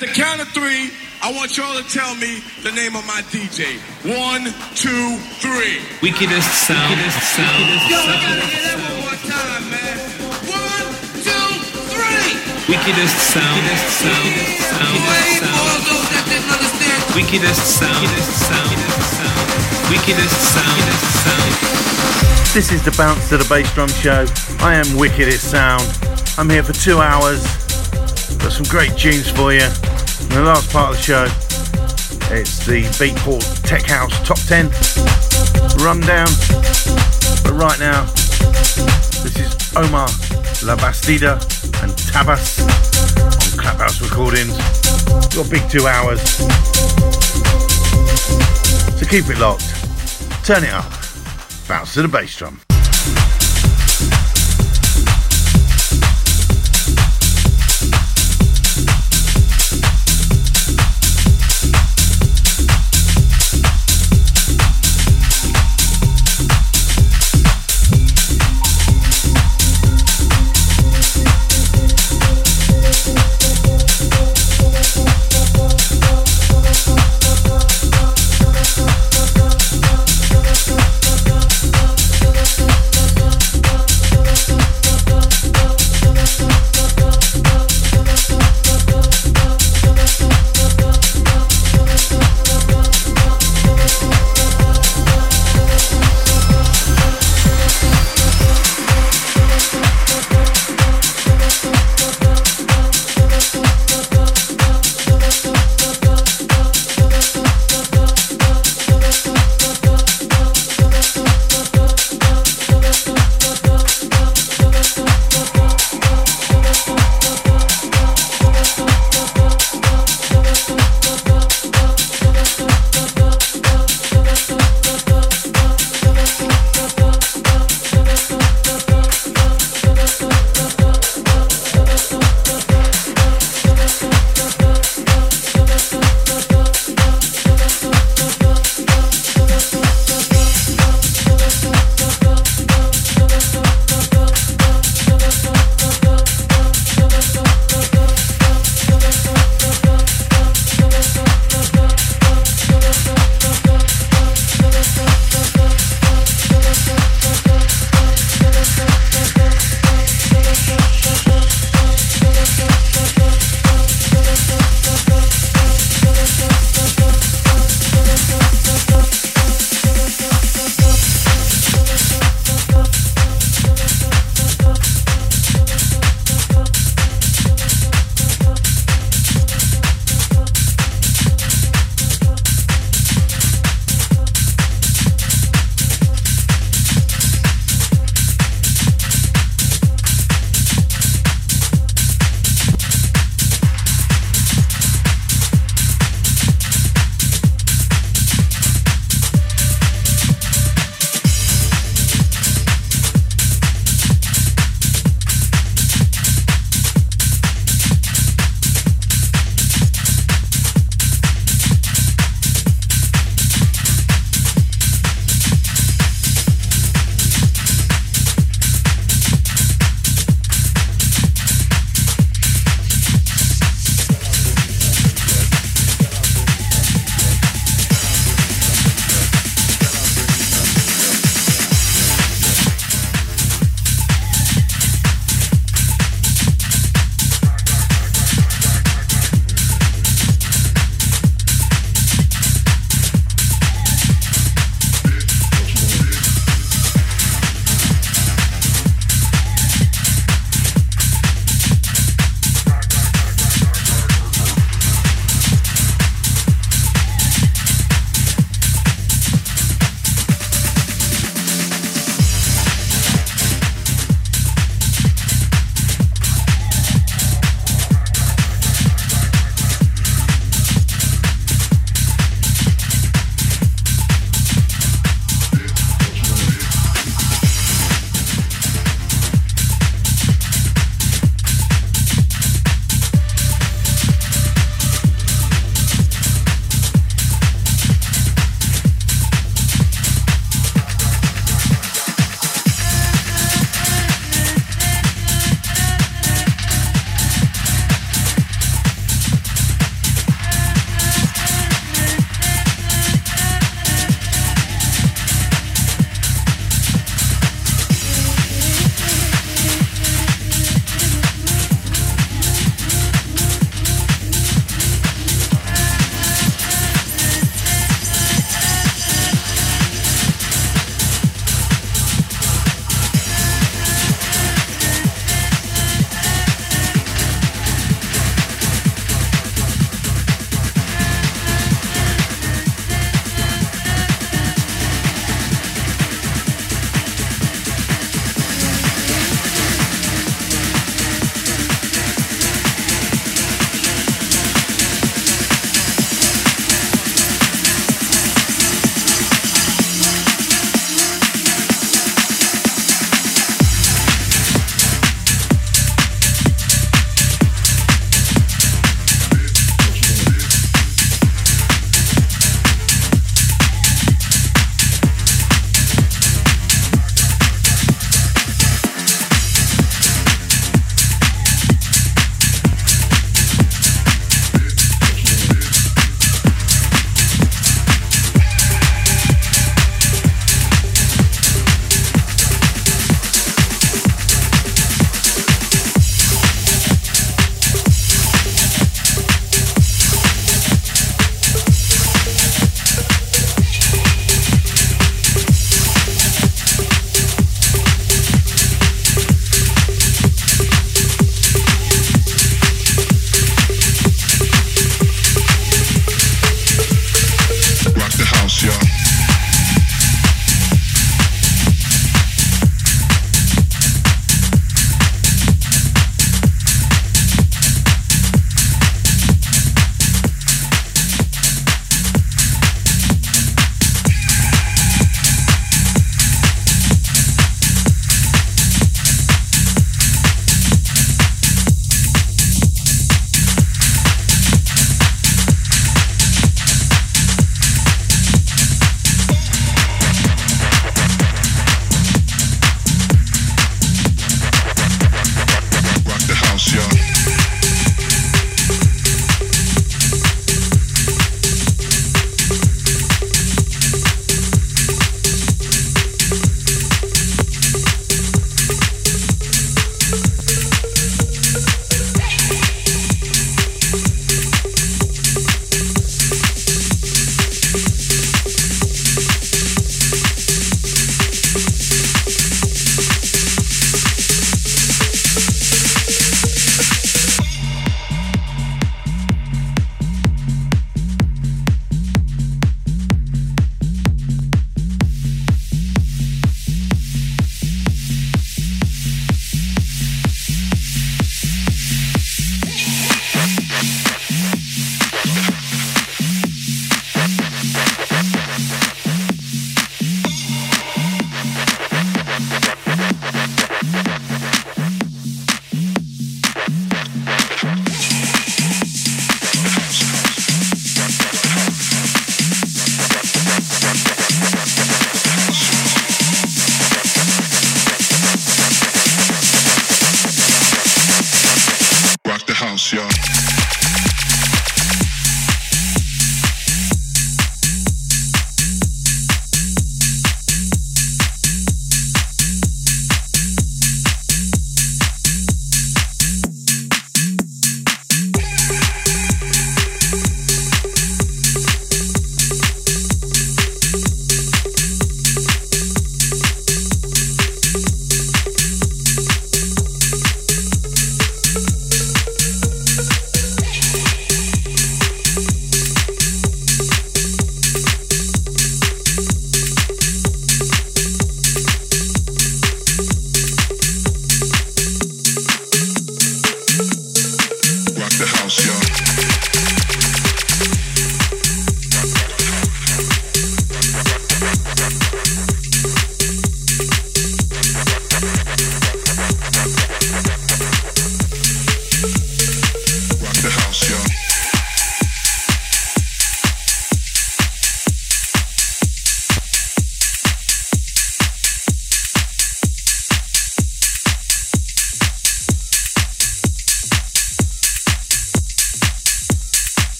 at the count of three, I want y'all to tell me the name of my DJ. One, two, three. Wickedest sound. Wickedest sound. Yo, I gotta get that one more time, man. One, two, three. Wickedest sound. Wickedest sound. Wait for all those that didn't understand. Wickedest sound. Wickedest sound. Wickedest sound. sound. This is the Bounce to the Bass Drum Show. I am Wickedest Sound. I'm here for two hours. Got some great tunes for you. The last part of the show, it's the Beatport Tech House Top 10 rundown. But right now, this is Omar Labastida and Tebas on Klaphouse Recordings. Got big two hours. So keep it locked. Turn it up. Bounce to the bass drum.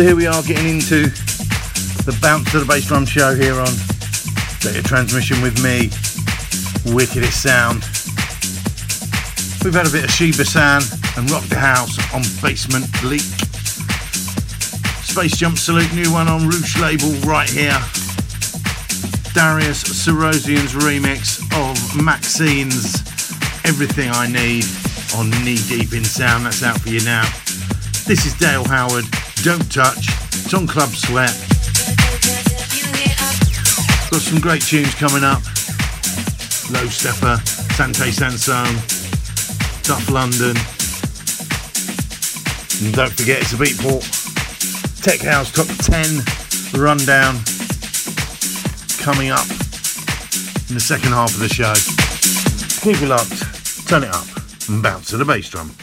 So here we are getting into the Bounce to the Bass Drum show here on Data Transmission with me, Wickedest Sound. We've had a bit of Shiba San and Rock the House on Basement Leak. Space Jump Salute, new one on Roush label right here. Darius Syrossian's remix of Maxinne's Everything I Need on Knee Deep in Sound. That's out for you now. This is Dale Howard. Don't touch. It's on Club Sweat. Got some great tunes coming up. Low Steppa, Sante Sansone, Tuff London. And don't forget it's a Beatport Tech House Top 10 rundown coming up in the second half of the show. Keep it locked, turn it up, and bounce to the bass drum.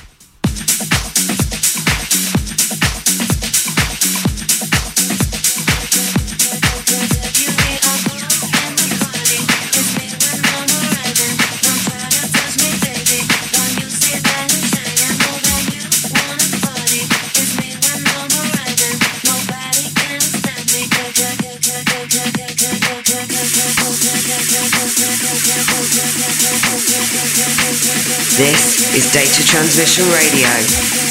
This is Data Transmission Radio.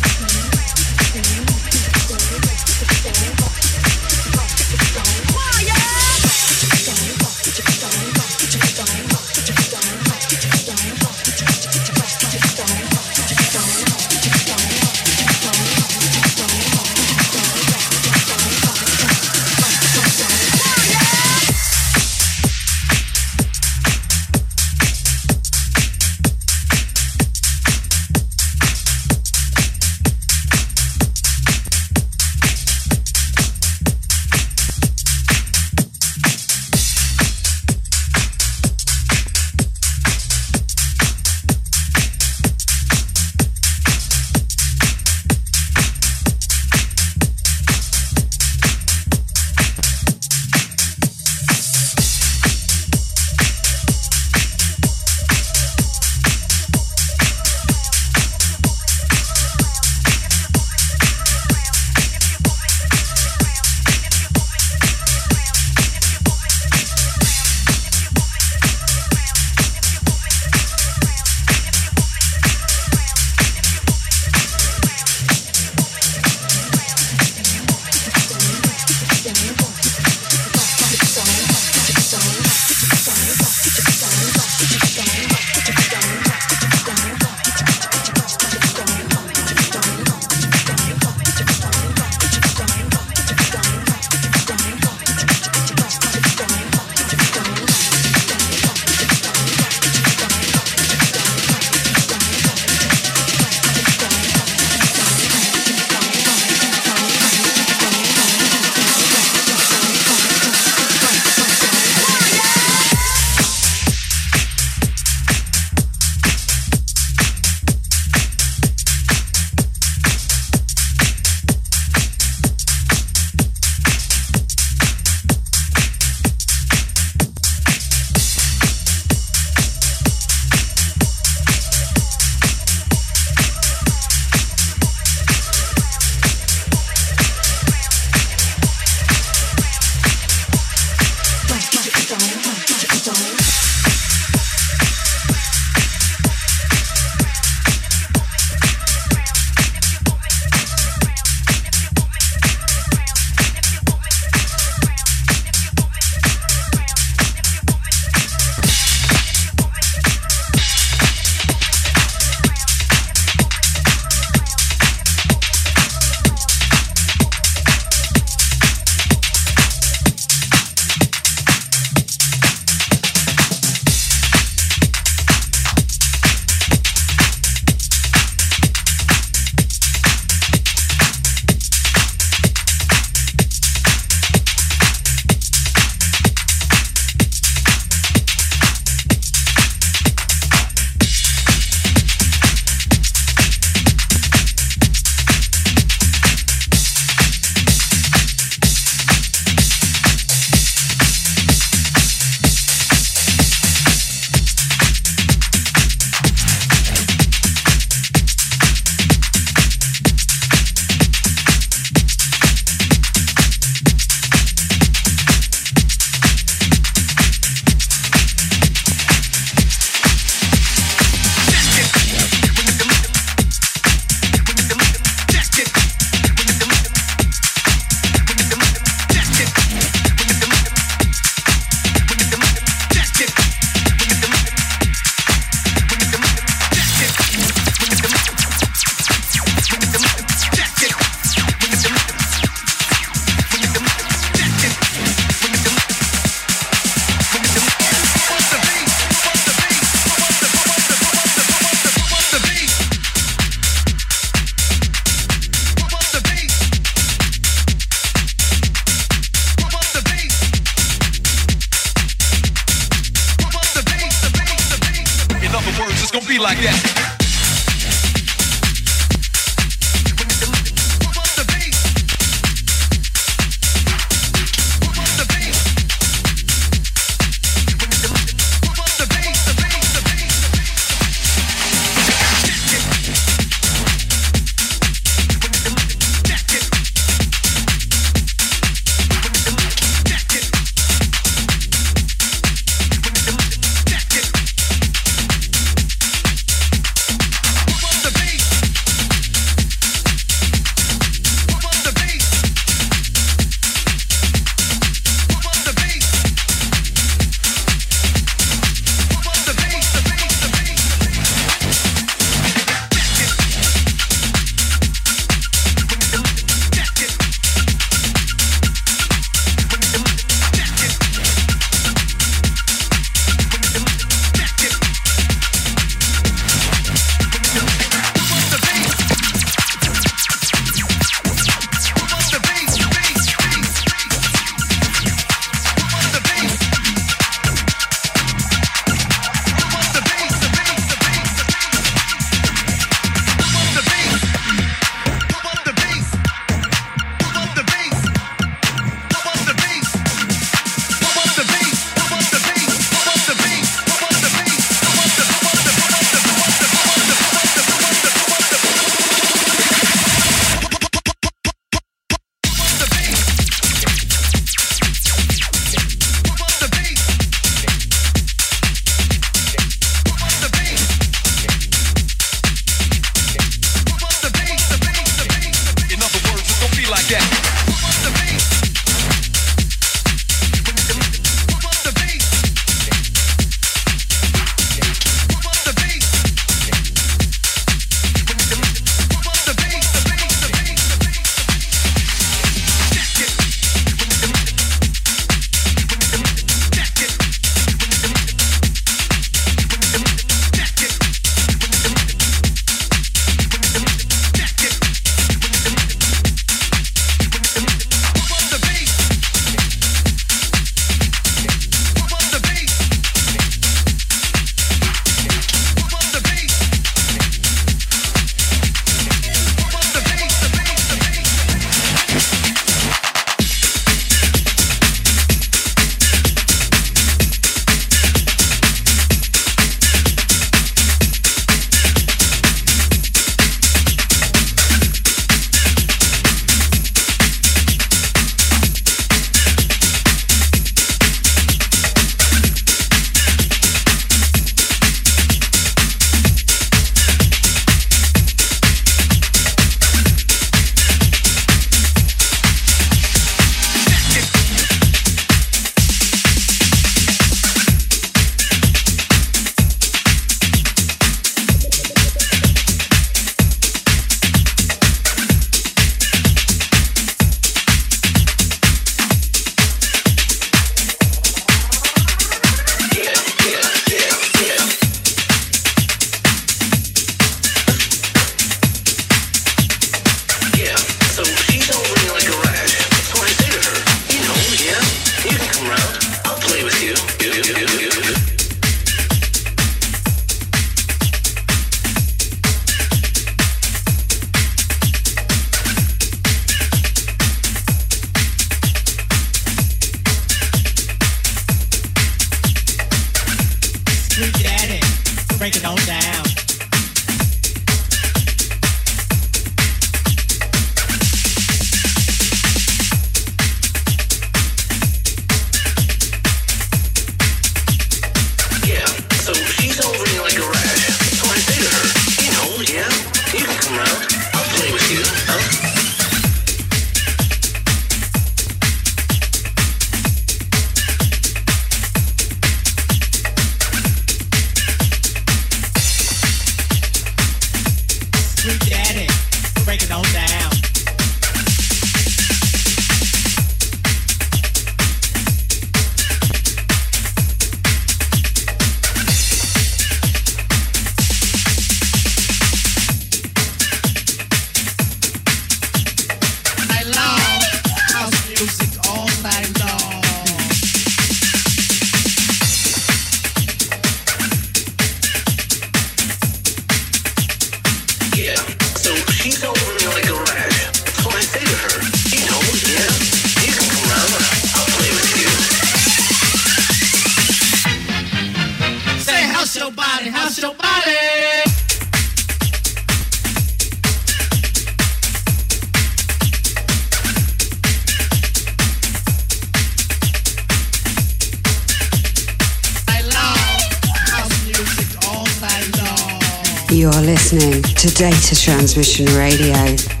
You are listening to Data Transmission Radio.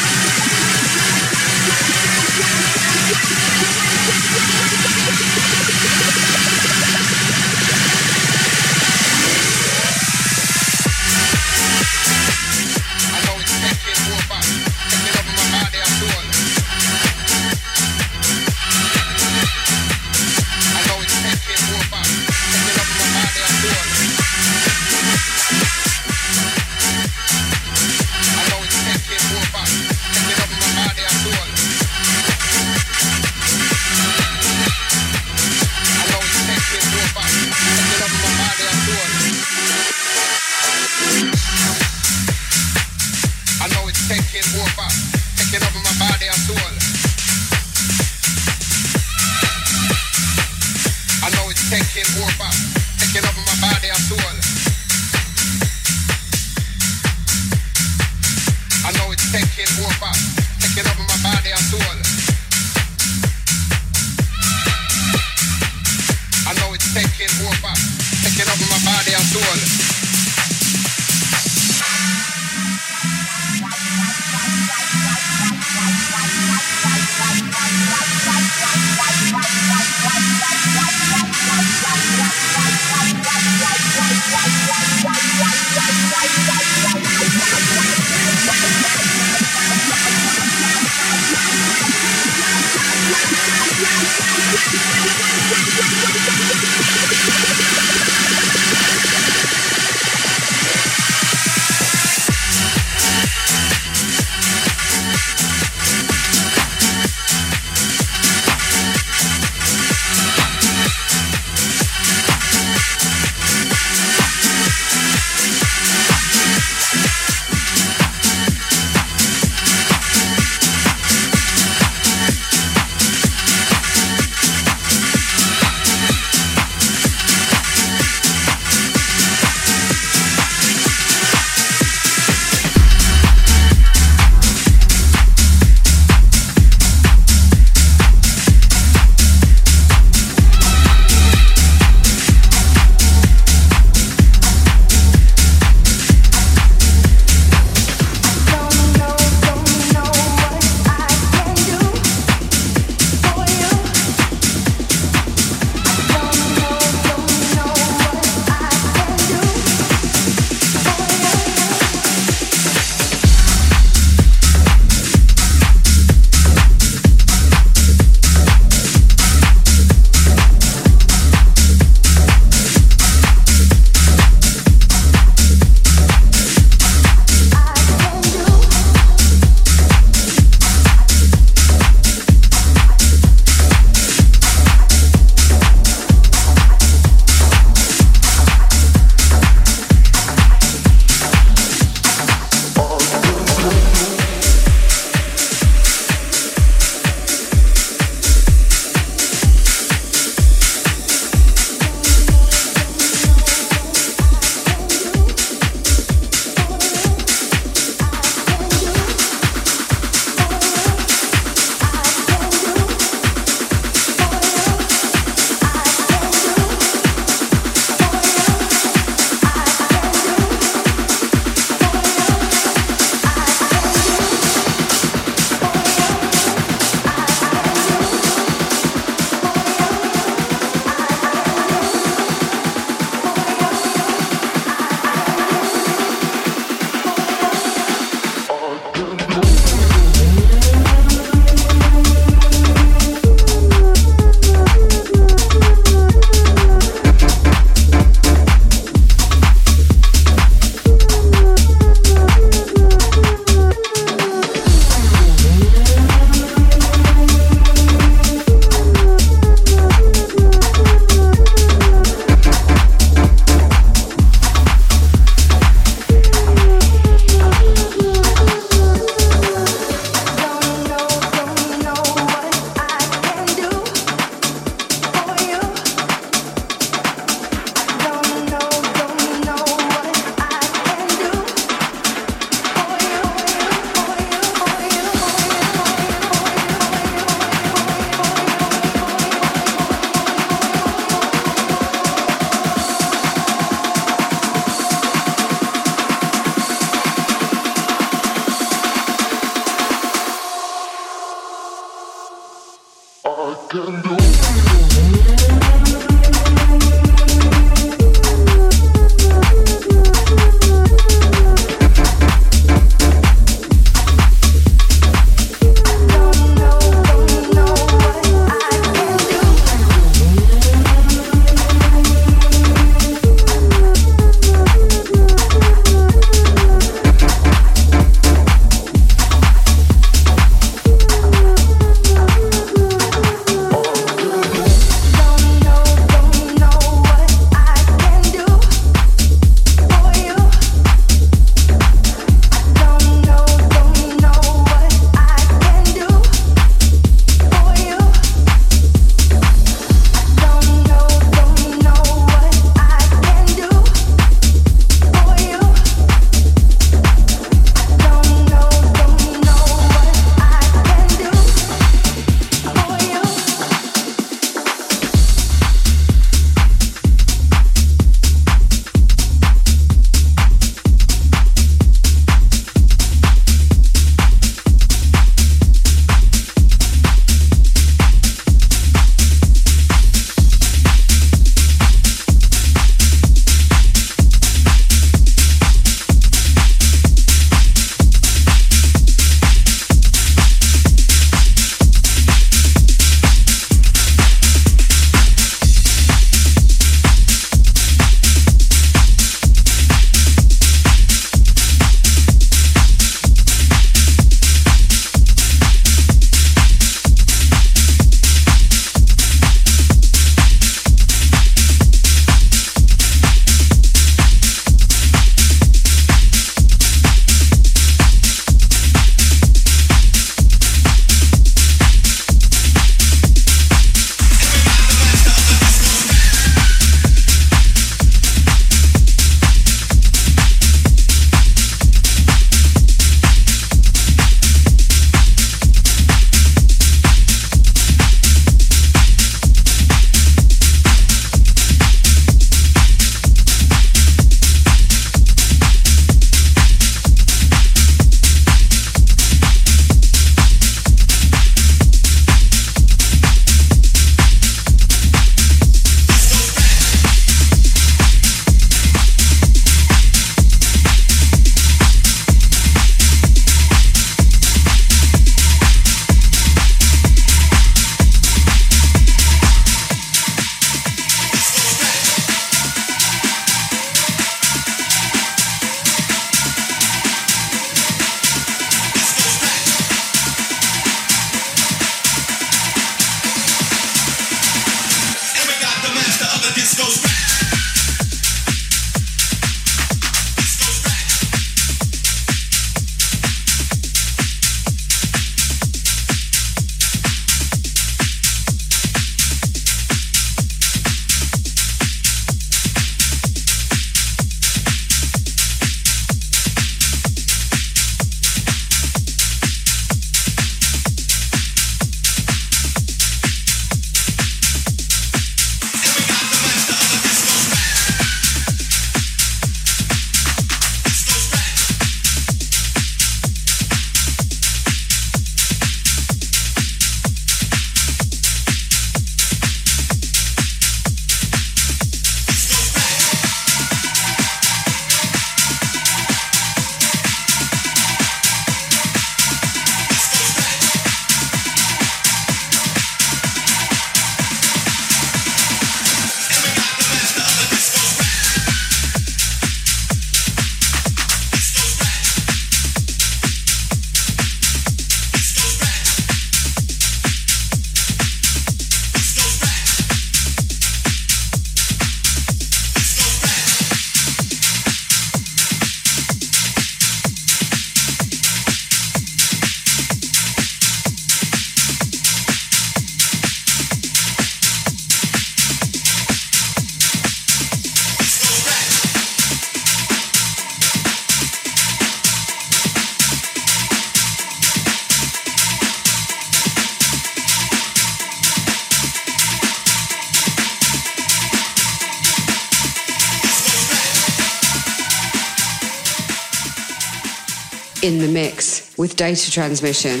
Data transmission.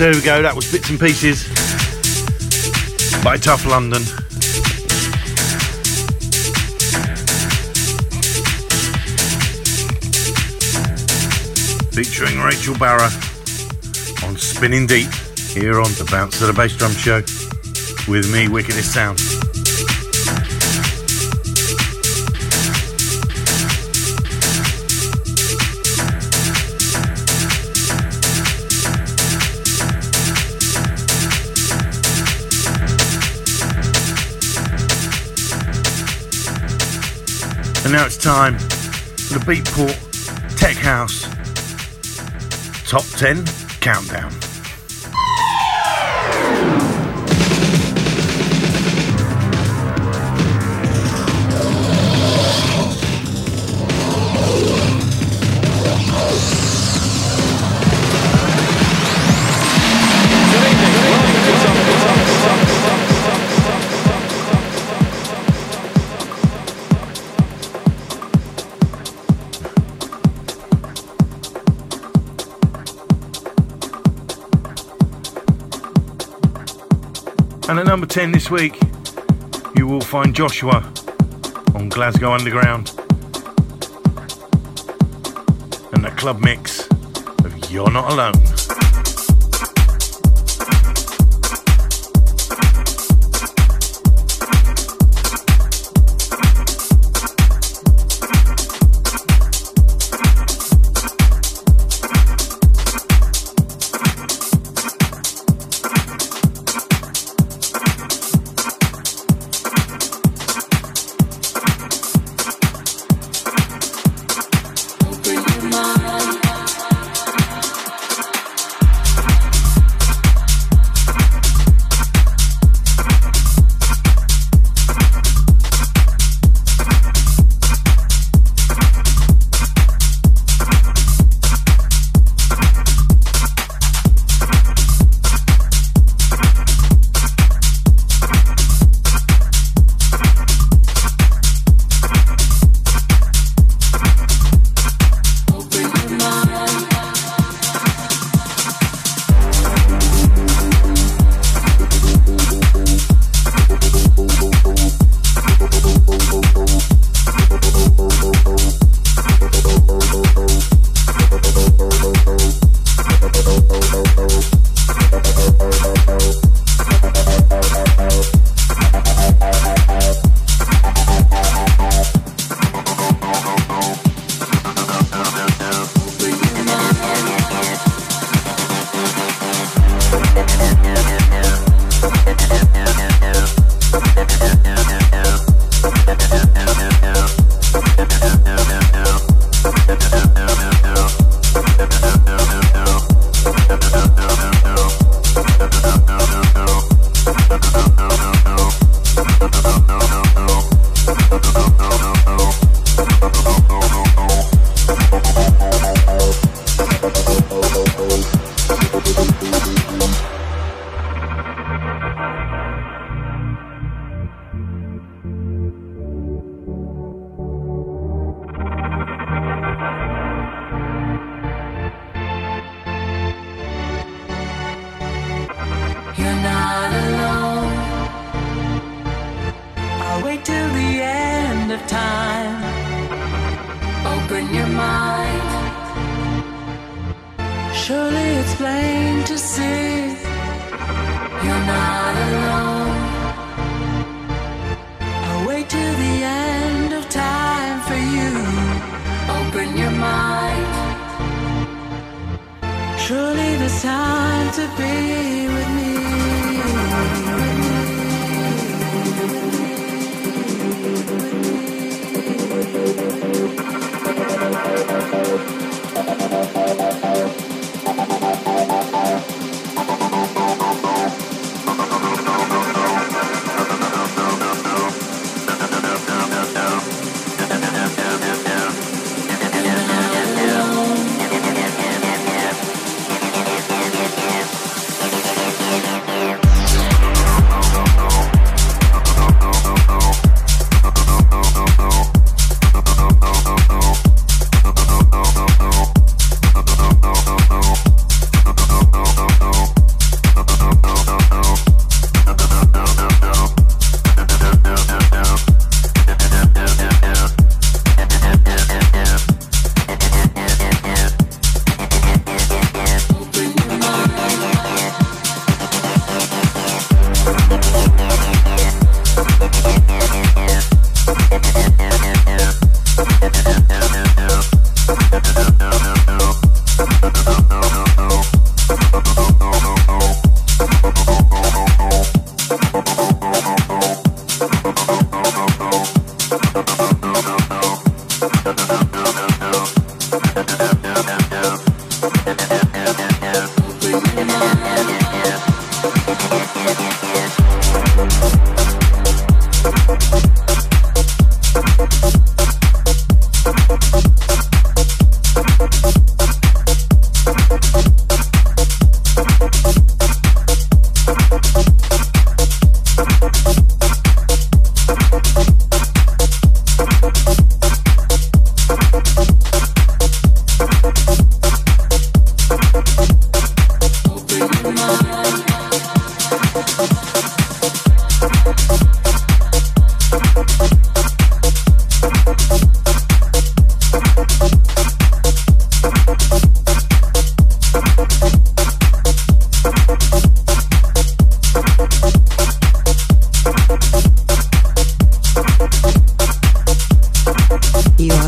So here we go, that was Bits and Pieces by Tuff London. Featuring Rachel Barror on Spinnin Deep here on the Bounce to the Bass Drum Show with me, Wickedest Sound. And now it's time for the Beatport Tech House Top 10 Countdown. 10 this week, you will find Joshwa on Glasgow Underground and the club mix of You're Not Alone.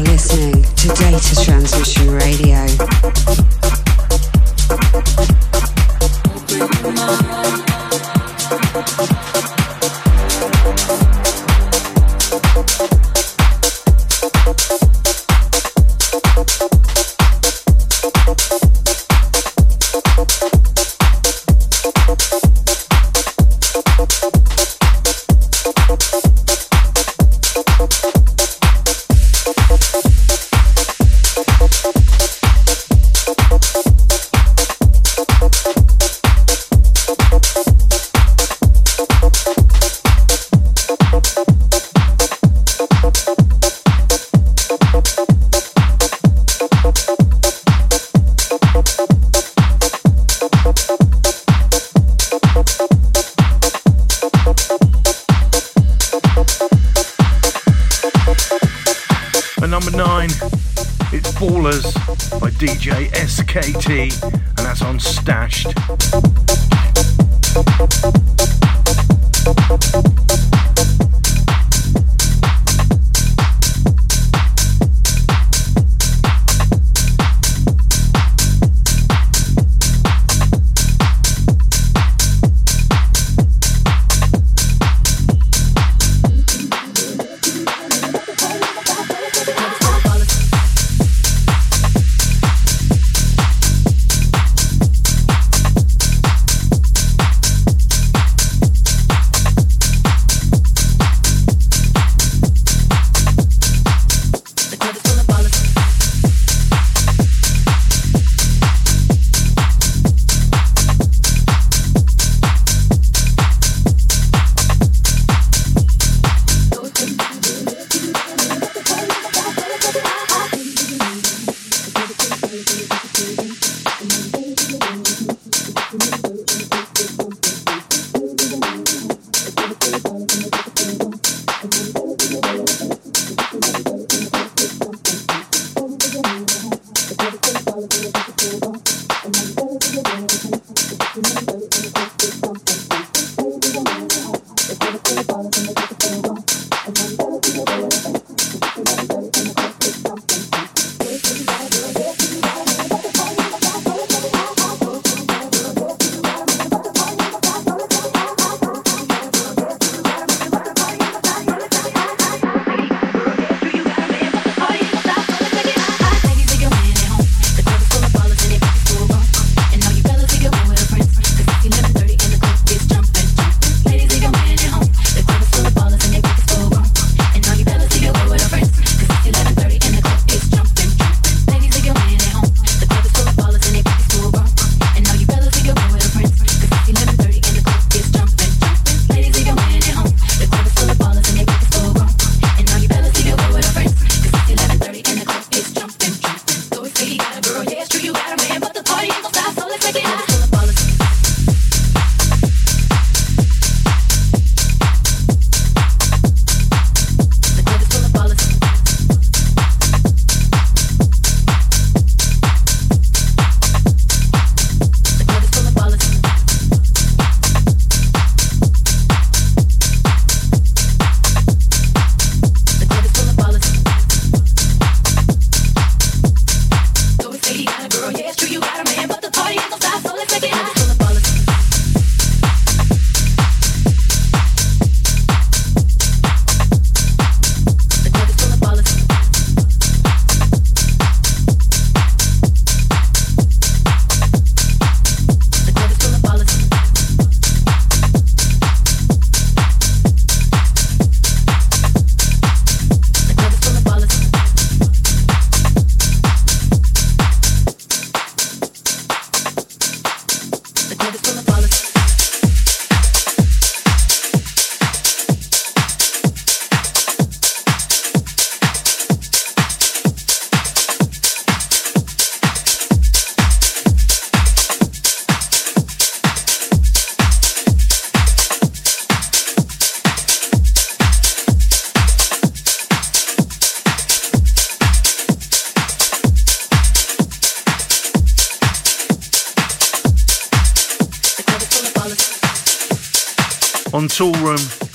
listening to Data Transmission Radio. KT, and that's on Stashed.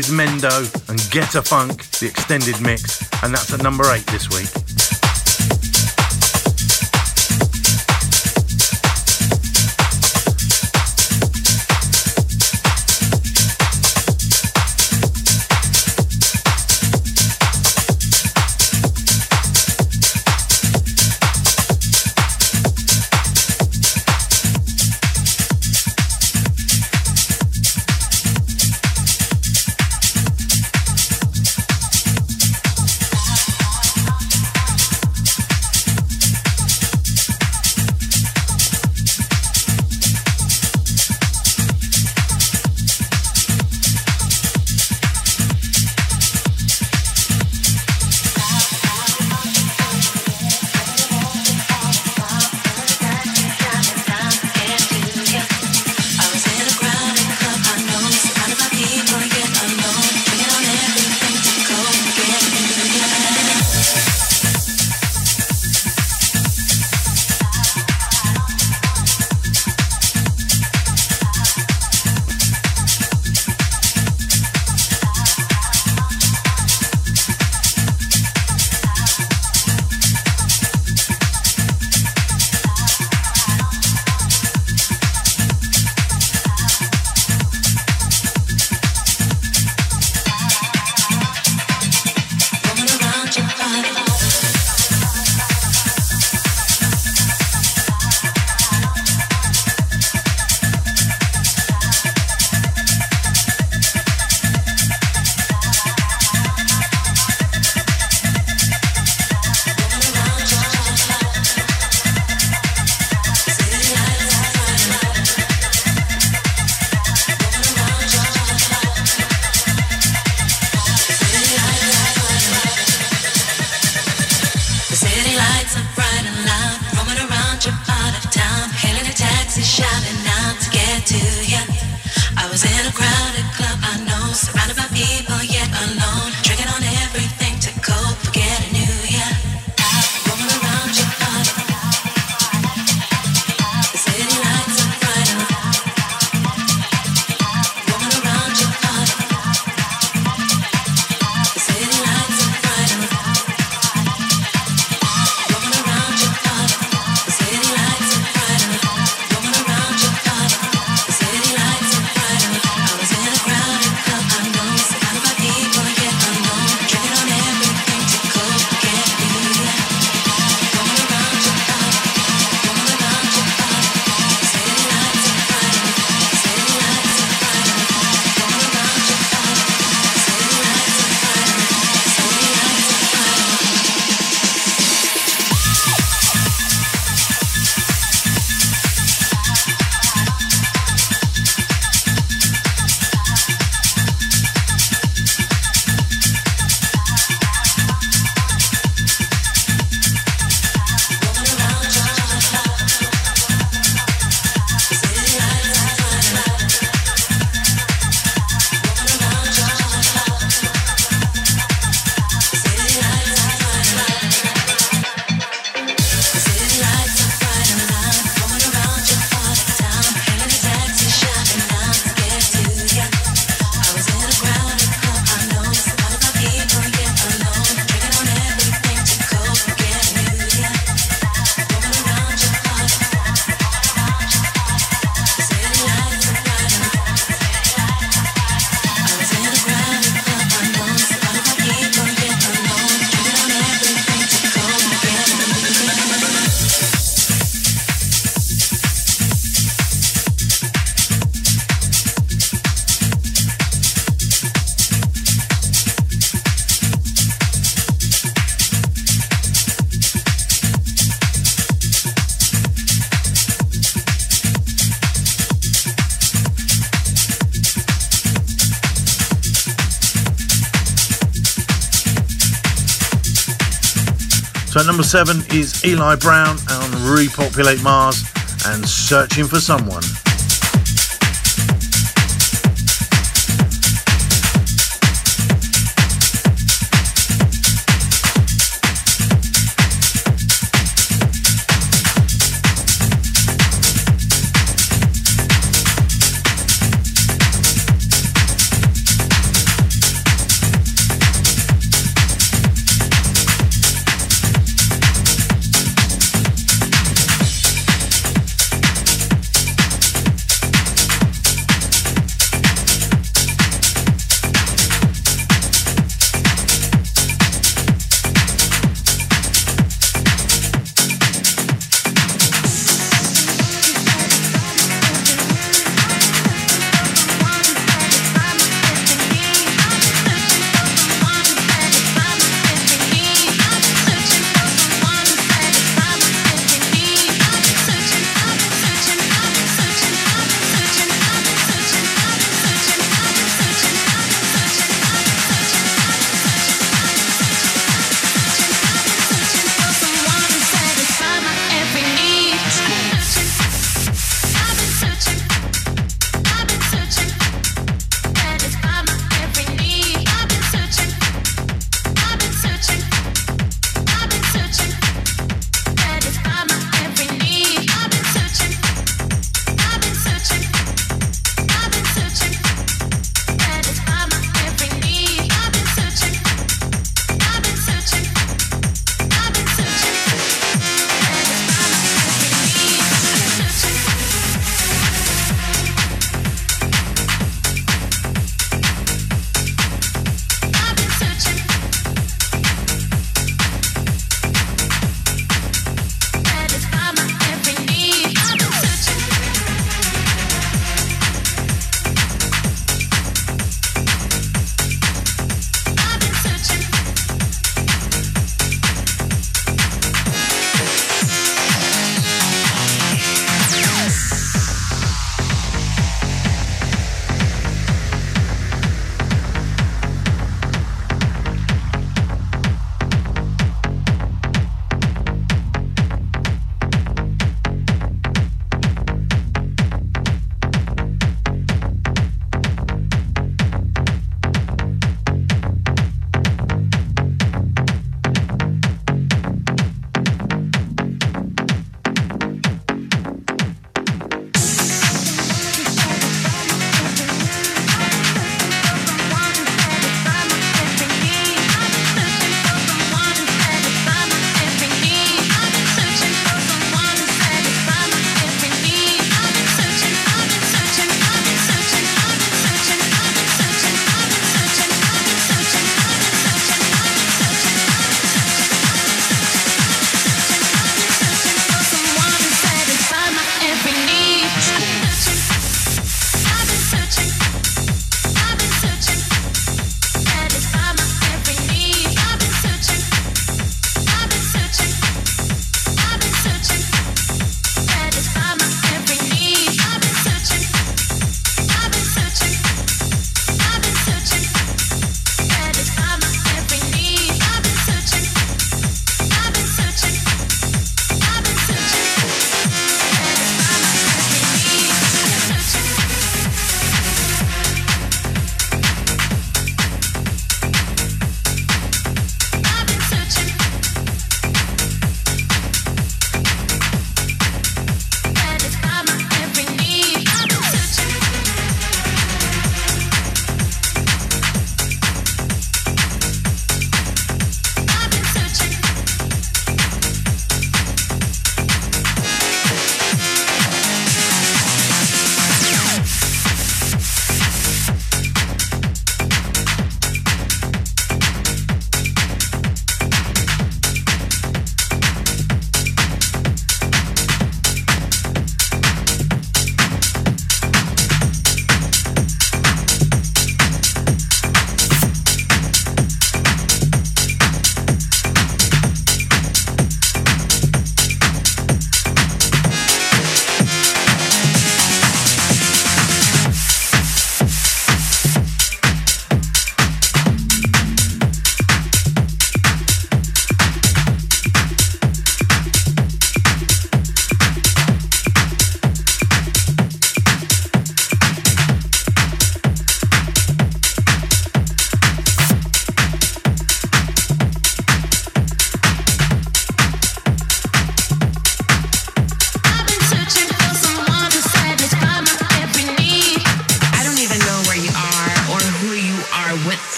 Toolroom is Mendo and Get a Funk, the extended mix, and that's at number 8 this week. Seven is Eli Brown on Repopulate Mars and Searching for Someone.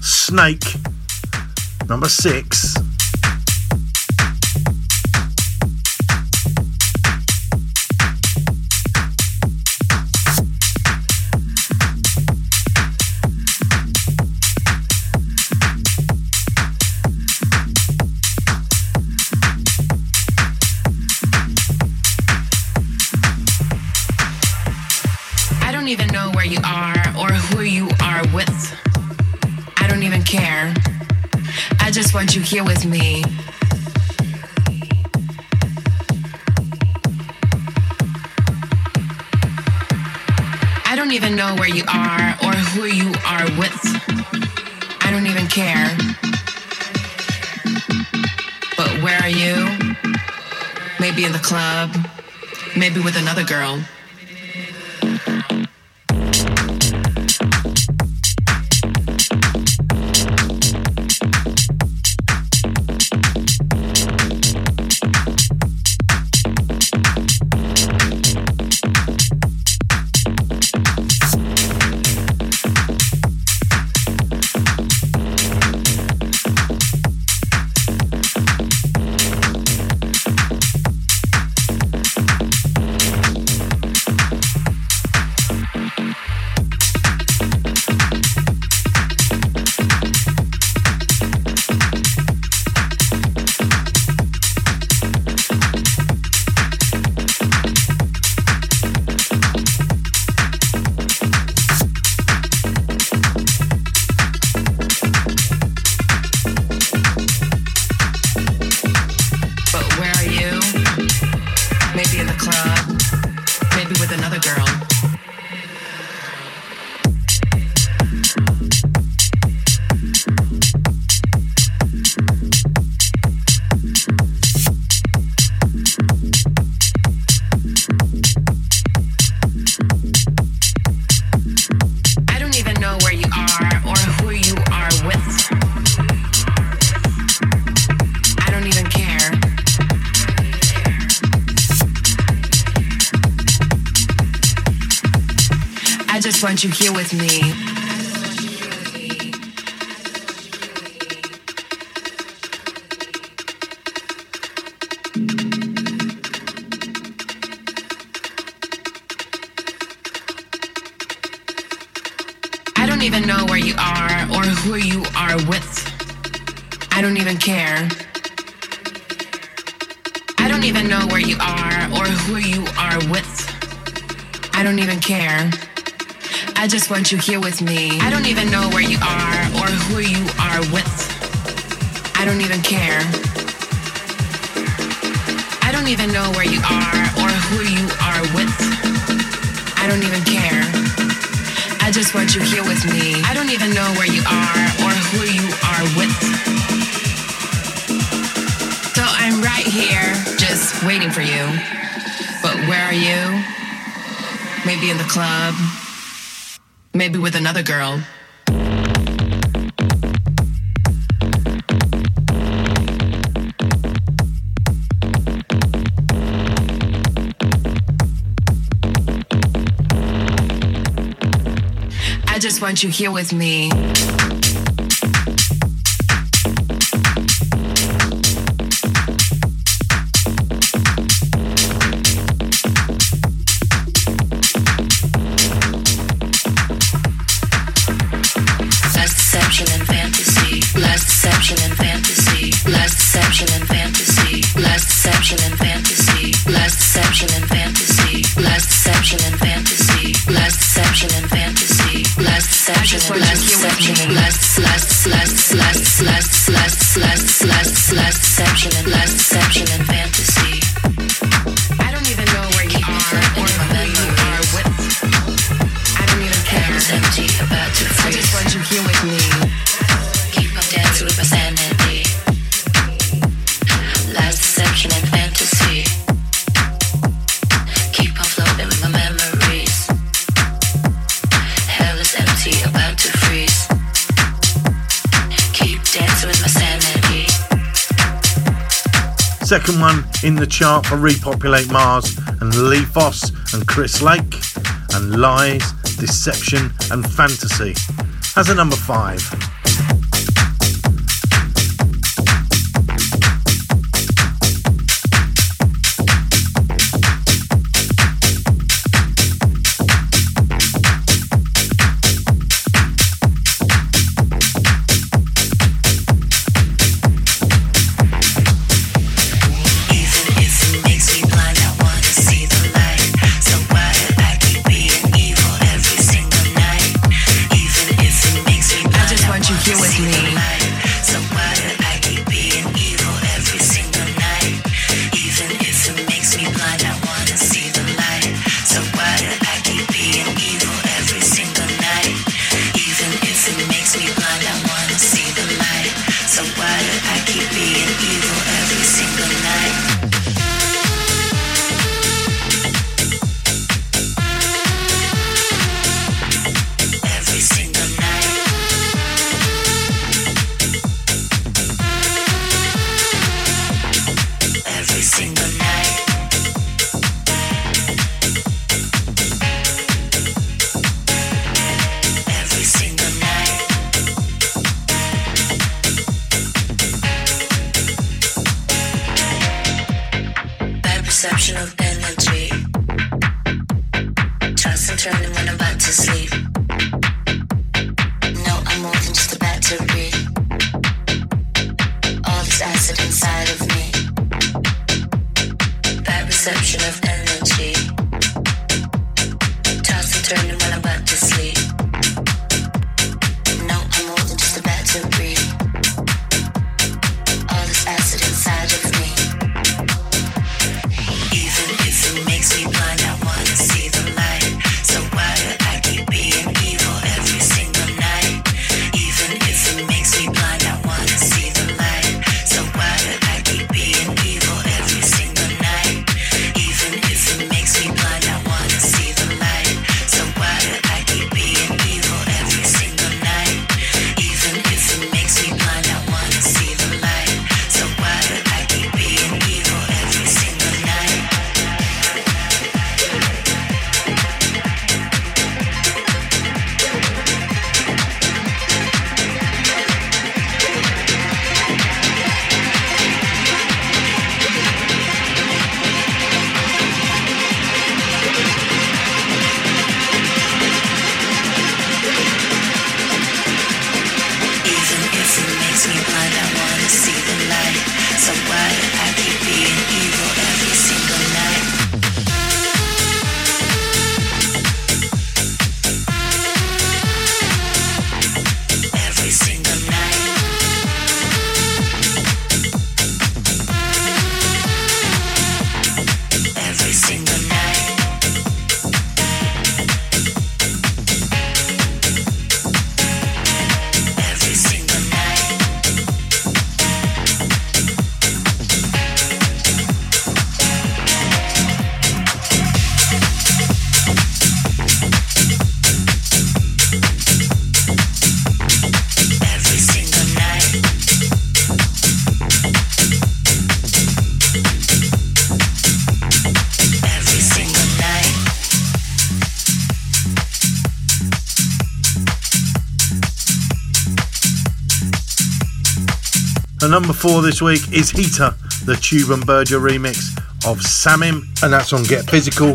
Snake, number six. club, maybe with another girl. you hear me. aren't you here with me? One in the chart for Repopulate Mars and Lee Foss and Chris Lake, and Lies, Deception, and Fantasy as a number five. Four this week is Heater, the Tube and Berger remix of Samim, and that's on Get Physical.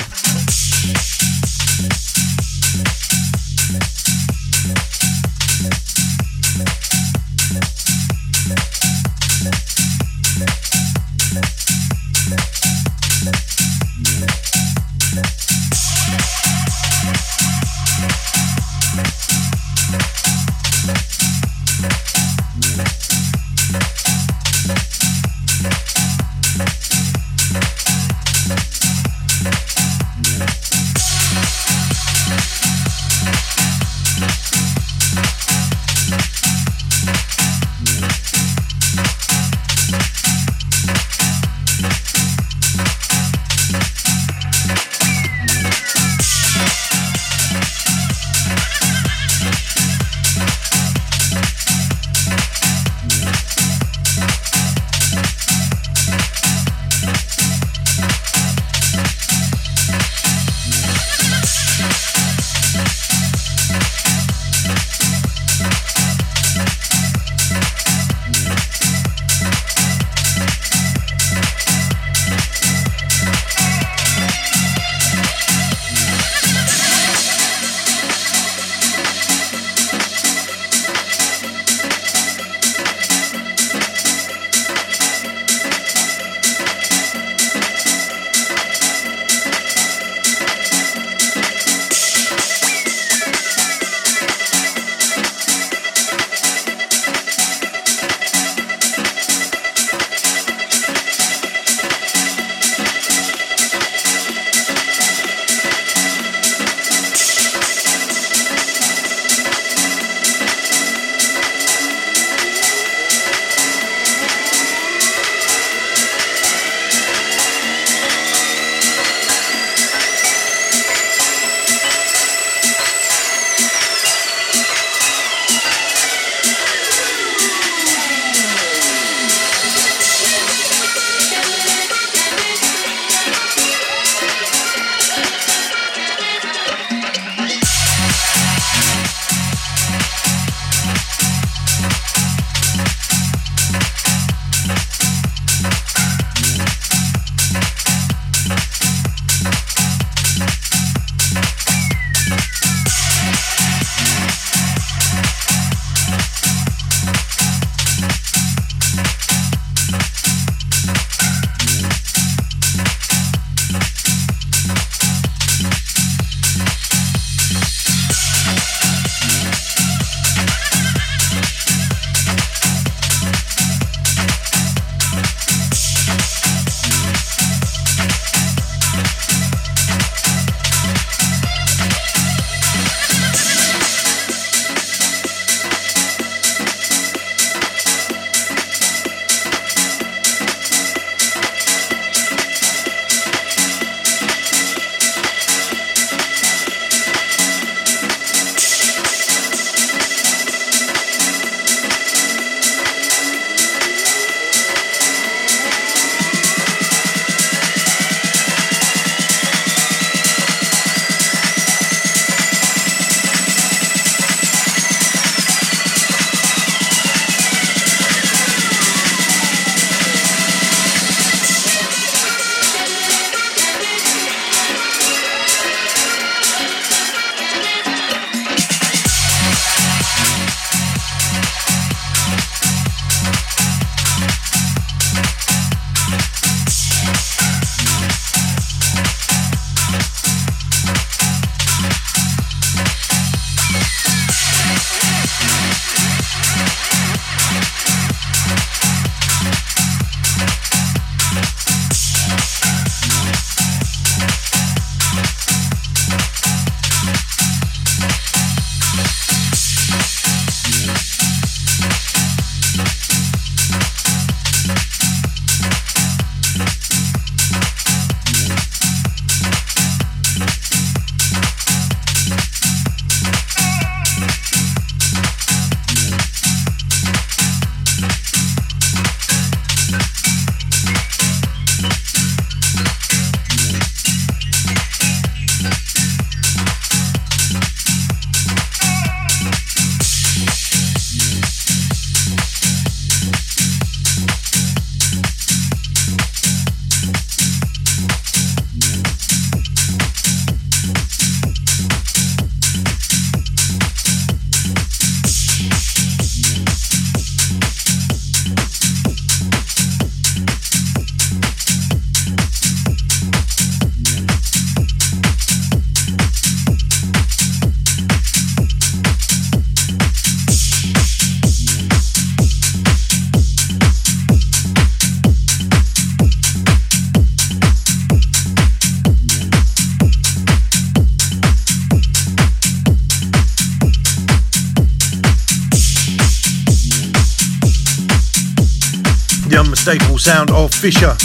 Sound of Fisher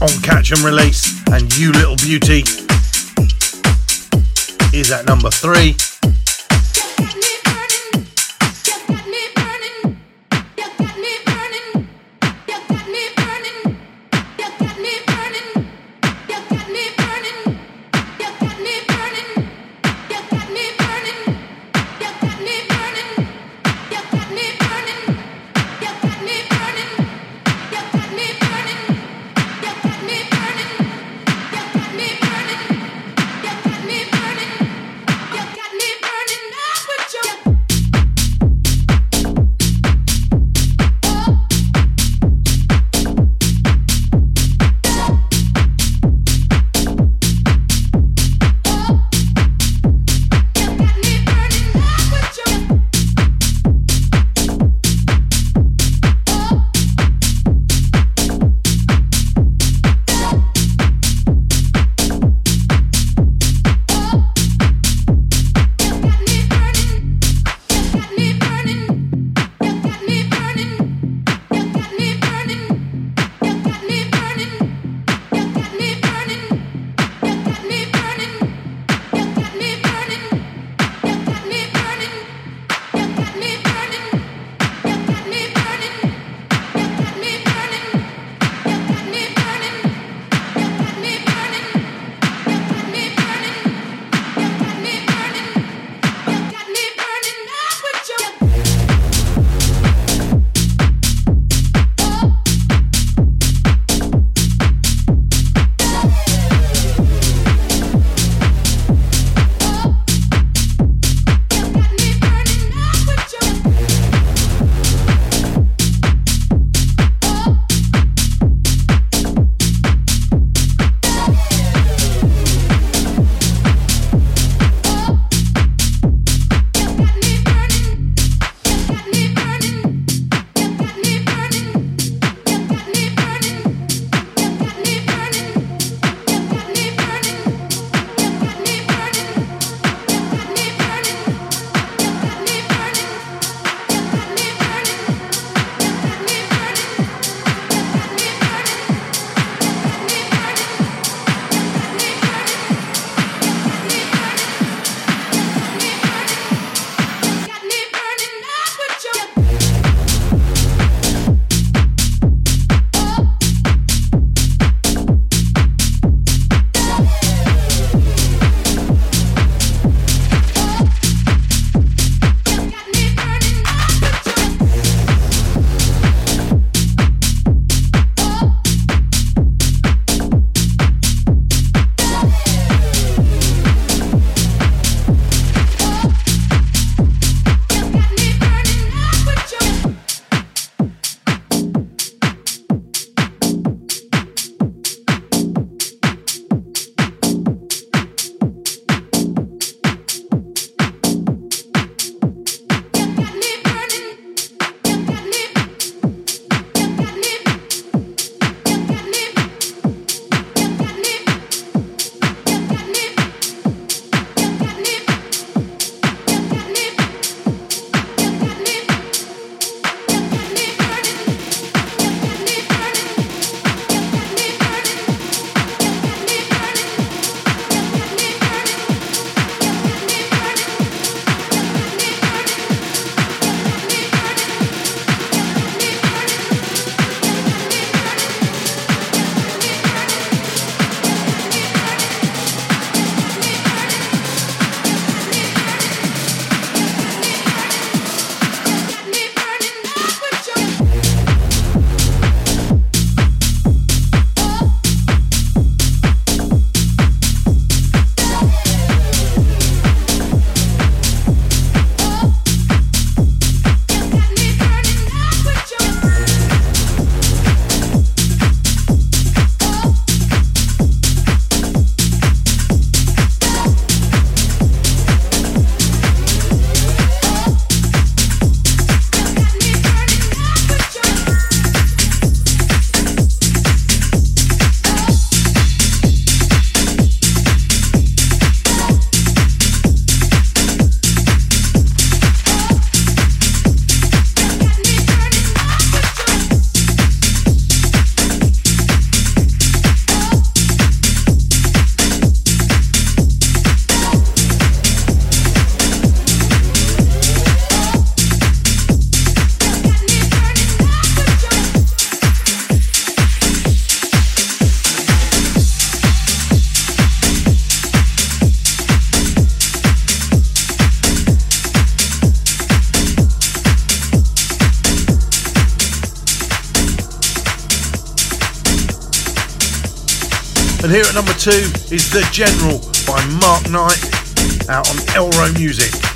on Catch and Release, and You Little Beauty is at number three. Two is The General by Mark Knight out on Elrow Music.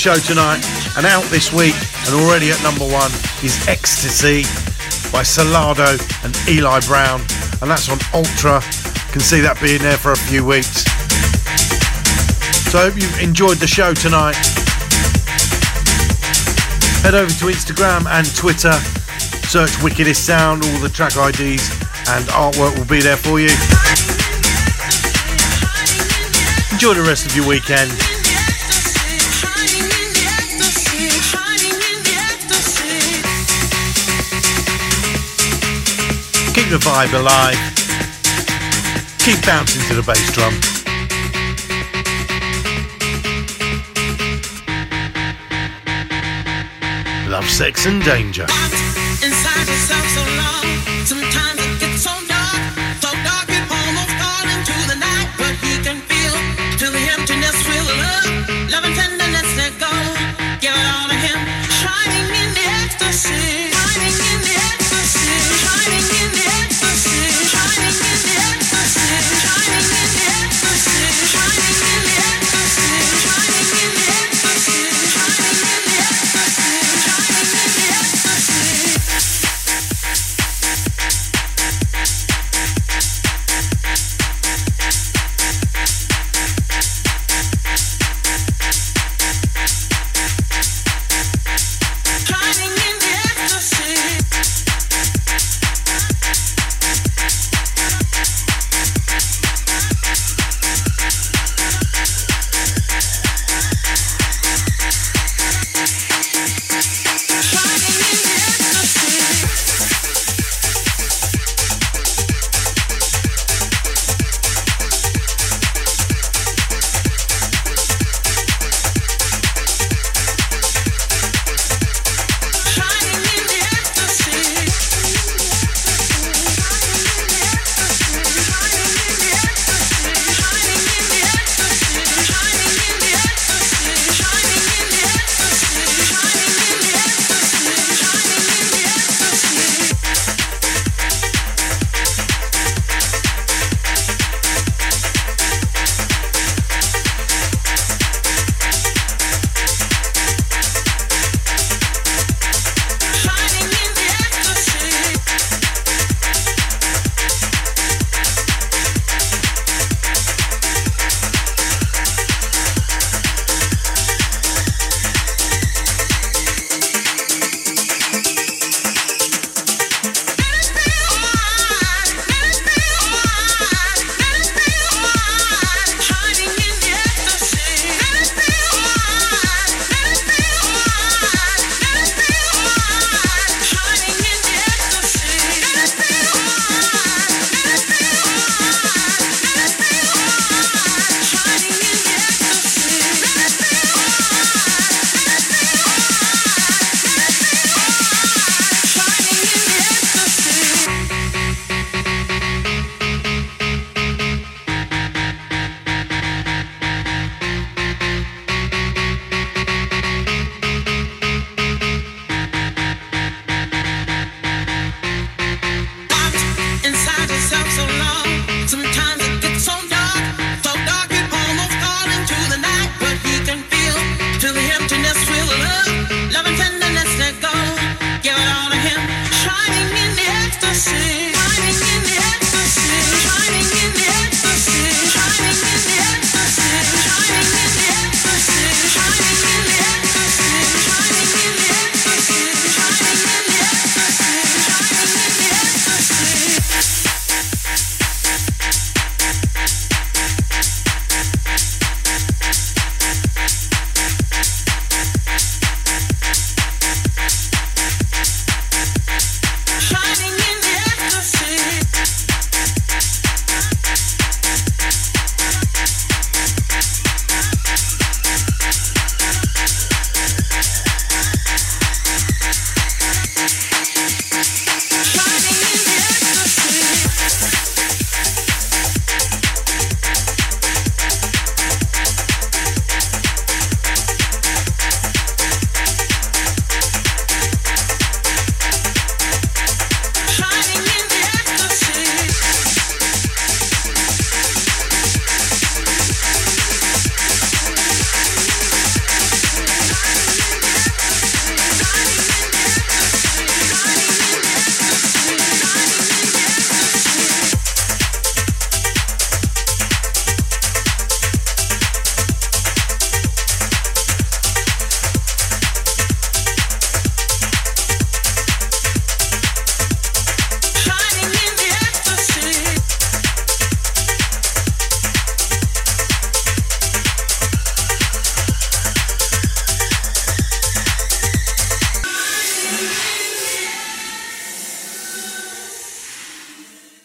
Show tonight and out this week and already at number one is Ecstasy by Solardo and Eli Brown and that's on Ultra. Can see that being there for a few weeks. So I hope you've enjoyed the show tonight. Head over to Instagram and Twitter, search Wickedest Sound, all the track IDs and artwork will be there for you. Enjoy the rest of your weekend. the vibe alive. Keep bouncing to the bass drum. Love, sex and danger.